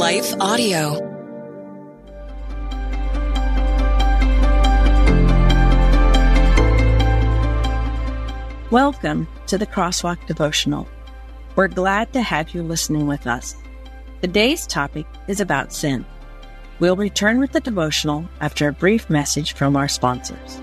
Life Audio. Welcome to the Crosswalk Devotional. We're glad to have you listening with us. Today's topic is about sin. We'll return with the devotional after a brief message from our sponsors.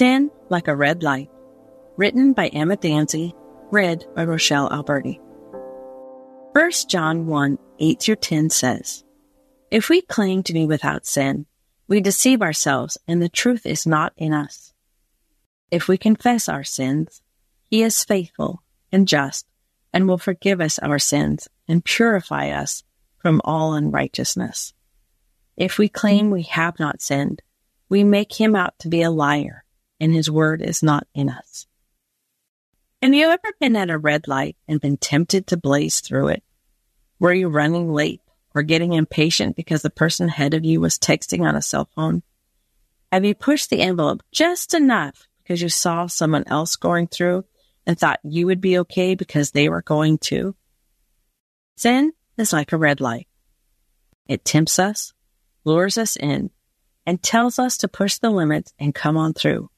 Sin Like a Red Light, written by Emma Danzey, read by Rochelle Alberti. 1 John 1 8 through 10 says, If we claim to be without sin, we deceive ourselves and the truth is not in us. If we confess our sins, he is faithful and just and will forgive us our sins and purify us from all unrighteousness. If we claim we have not sinned, we make him out to be a liar and his word is not in us. Have you ever been at a red light and been tempted to blaze through it? Were you running late or getting impatient because the person ahead of you was texting on a cell phone? Have you pushed the envelope just enough because you saw someone else going through and thought you would be okay because they were going too? Sin is like a red light. It tempts us, lures us in, and tells us to push the limits and come on through.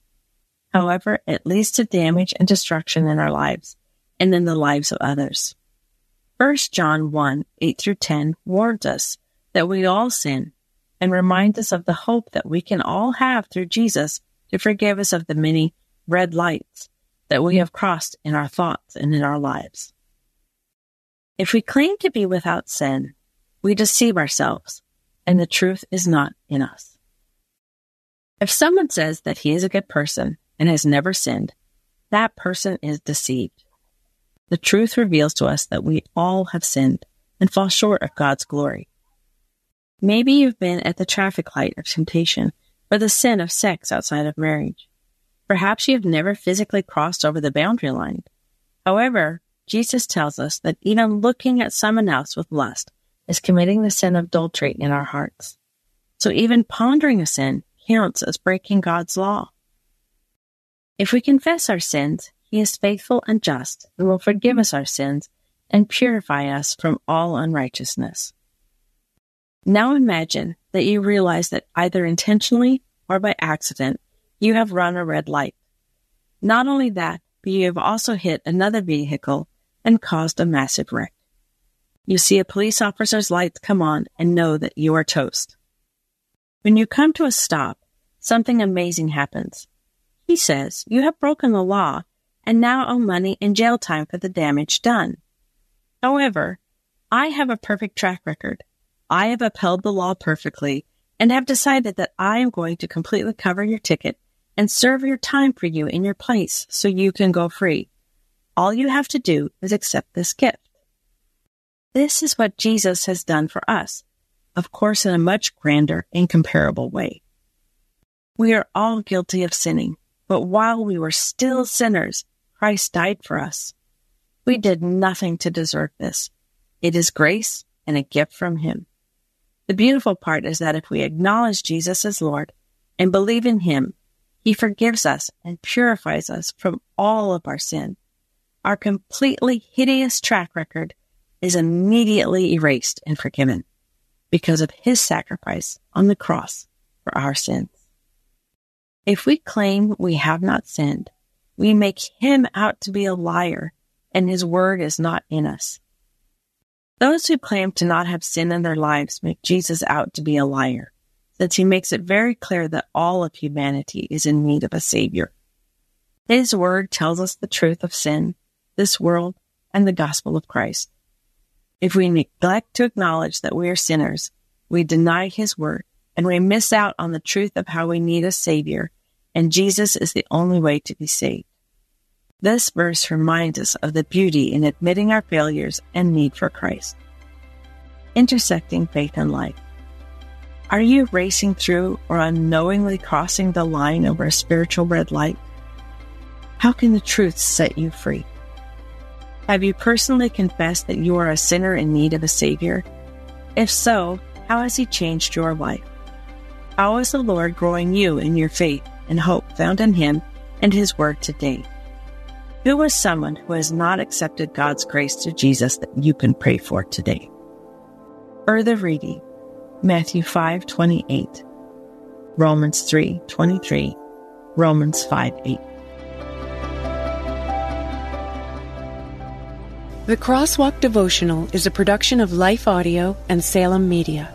However, it leads to damage and destruction in our lives and in the lives of others. 1 John 1 8 through 10 warns us that we all sin and reminds us of the hope that we can all have through Jesus to forgive us of the many red lights that we have crossed in our thoughts and in our lives. If we claim to be without sin, we deceive ourselves and the truth is not in us. If someone says that he is a good person and has never sinned, that person is deceived. The truth reveals to us that we all have sinned and fall short of God's glory. Maybe you've been at the traffic light of temptation or the sin of sex outside of marriage. Perhaps you have never physically crossed over the boundary line. However, Jesus tells us that even looking at someone else with lust is committing the sin of adultery in our hearts. So even pondering a sin counts as breaking God's law. If we confess our sins, he is faithful and just and will forgive us our sins and purify us from all unrighteousness. Now imagine that you realize that either intentionally or by accident, you have run a red light. Not only that, but you have also hit another vehicle and caused a massive wreck. You see a police officer's lights come on and know that you are toast. When you come to a stop, something amazing happens. He says, You have broken the law and now owe money and jail time for the damage done. However, I have a perfect track record. I have upheld the law perfectly and have decided that I am going to completely cover your ticket and serve your time for you in your place so you can go free. All you have to do is accept this gift. This is what Jesus has done for us, of course, in a much grander, incomparable way. We are all guilty of sinning, but while we were still sinners, Christ died for us. We did nothing to deserve this. It is grace and a gift from Him. The beautiful part is that if we acknowledge Jesus as Lord and believe in Him, He forgives us and purifies us from all of our sin. Our completely hideous track record is immediately erased and forgiven. because of his sacrifice on the cross for our sins. If we claim we have not sinned, we make him out to be a liar and his word is not in us. Those who claim to not have sin in their lives make Jesus out to be a liar, since he makes it very clear that all of humanity is in need of a savior. His word tells us the truth of sin, this world, and the gospel of Christ. If we neglect to acknowledge that we are sinners, we deny his word and we miss out on the truth of how we need a savior and Jesus is the only way to be saved. This verse reminds us of the beauty in admitting our failures and need for Christ. Intersecting faith and life. Are you racing through or unknowingly crossing the line over a spiritual red light? How can the truth set you free? Have you personally confessed that you are a sinner in need of a Savior? If so, how has He changed your life? How is the Lord growing you in your faith and hope found in Him and His Word today? Who is someone who has not accepted God's grace to Jesus that you can pray for today? Further reading Matthew 5 28, Romans 3 23, Romans 5 8. The Crosswalk Devotional is a production of Life Audio and Salem Media.